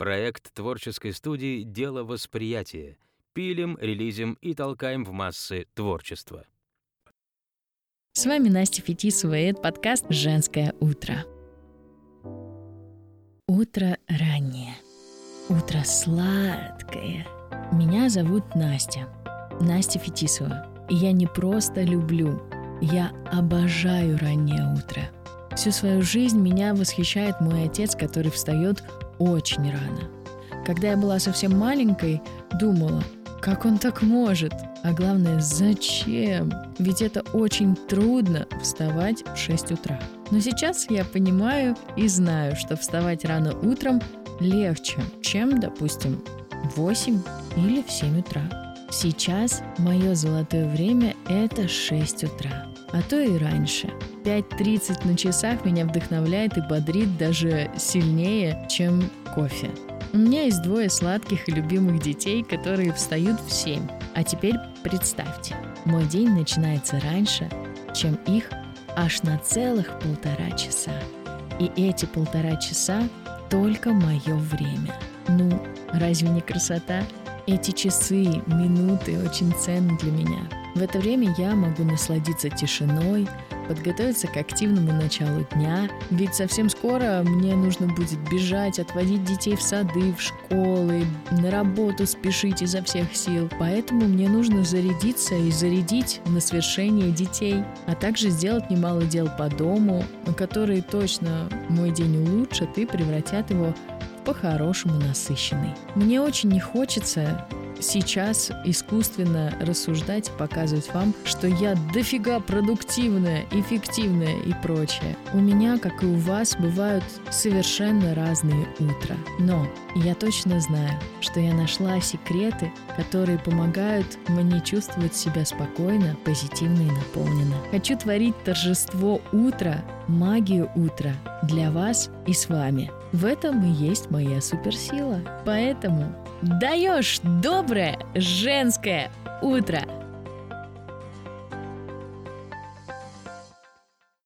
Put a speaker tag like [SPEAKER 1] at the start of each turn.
[SPEAKER 1] Проект творческой студии «Дело восприятия». Пилим, релизим и толкаем в массы творчество.
[SPEAKER 2] С вами Настя Фетисова, и это подкаст «Женское утро». Утро раннее. Утро сладкое. Меня зовут Настя. Настя Фетисова. И я не просто люблю, я обожаю раннее утро. Всю свою жизнь меня восхищает мой отец, который встает очень рано. Когда я была совсем маленькой, думала, как он так может? А главное, зачем? Ведь это очень трудно вставать в 6 утра. Но сейчас я понимаю и знаю, что вставать рано утром легче, чем, допустим, в 8 или в 7 утра. Сейчас мое золотое время – это 6 утра, а то и раньше. 5.30 на часах меня вдохновляет и бодрит даже сильнее, чем кофе. У меня есть двое сладких и любимых детей, которые встают в 7. А теперь представьте, мой день начинается раньше, чем их аж на целых полтора часа. И эти полтора часа только мое время. Ну, разве не красота? Эти часы, минуты очень ценны для меня. В это время я могу насладиться тишиной, подготовиться к активному началу дня, ведь совсем скоро мне нужно будет бежать, отводить детей в сады, в школы, на работу спешить изо всех сил. Поэтому мне нужно зарядиться и зарядить на свершение детей, а также сделать немало дел по дому, которые точно мой день улучшат и превратят его по-хорошему насыщенный. Мне очень не хочется сейчас искусственно рассуждать показывать вам, что я дофига продуктивная, эффективная и прочее. У меня, как и у вас, бывают совершенно разные утра. Но я точно знаю, что я нашла секреты, которые помогают мне чувствовать себя спокойно, позитивно и наполненно. Хочу творить торжество утра, магию утра для вас и с вами. В этом и есть моя суперсила. Поэтому даешь доброе женское утро!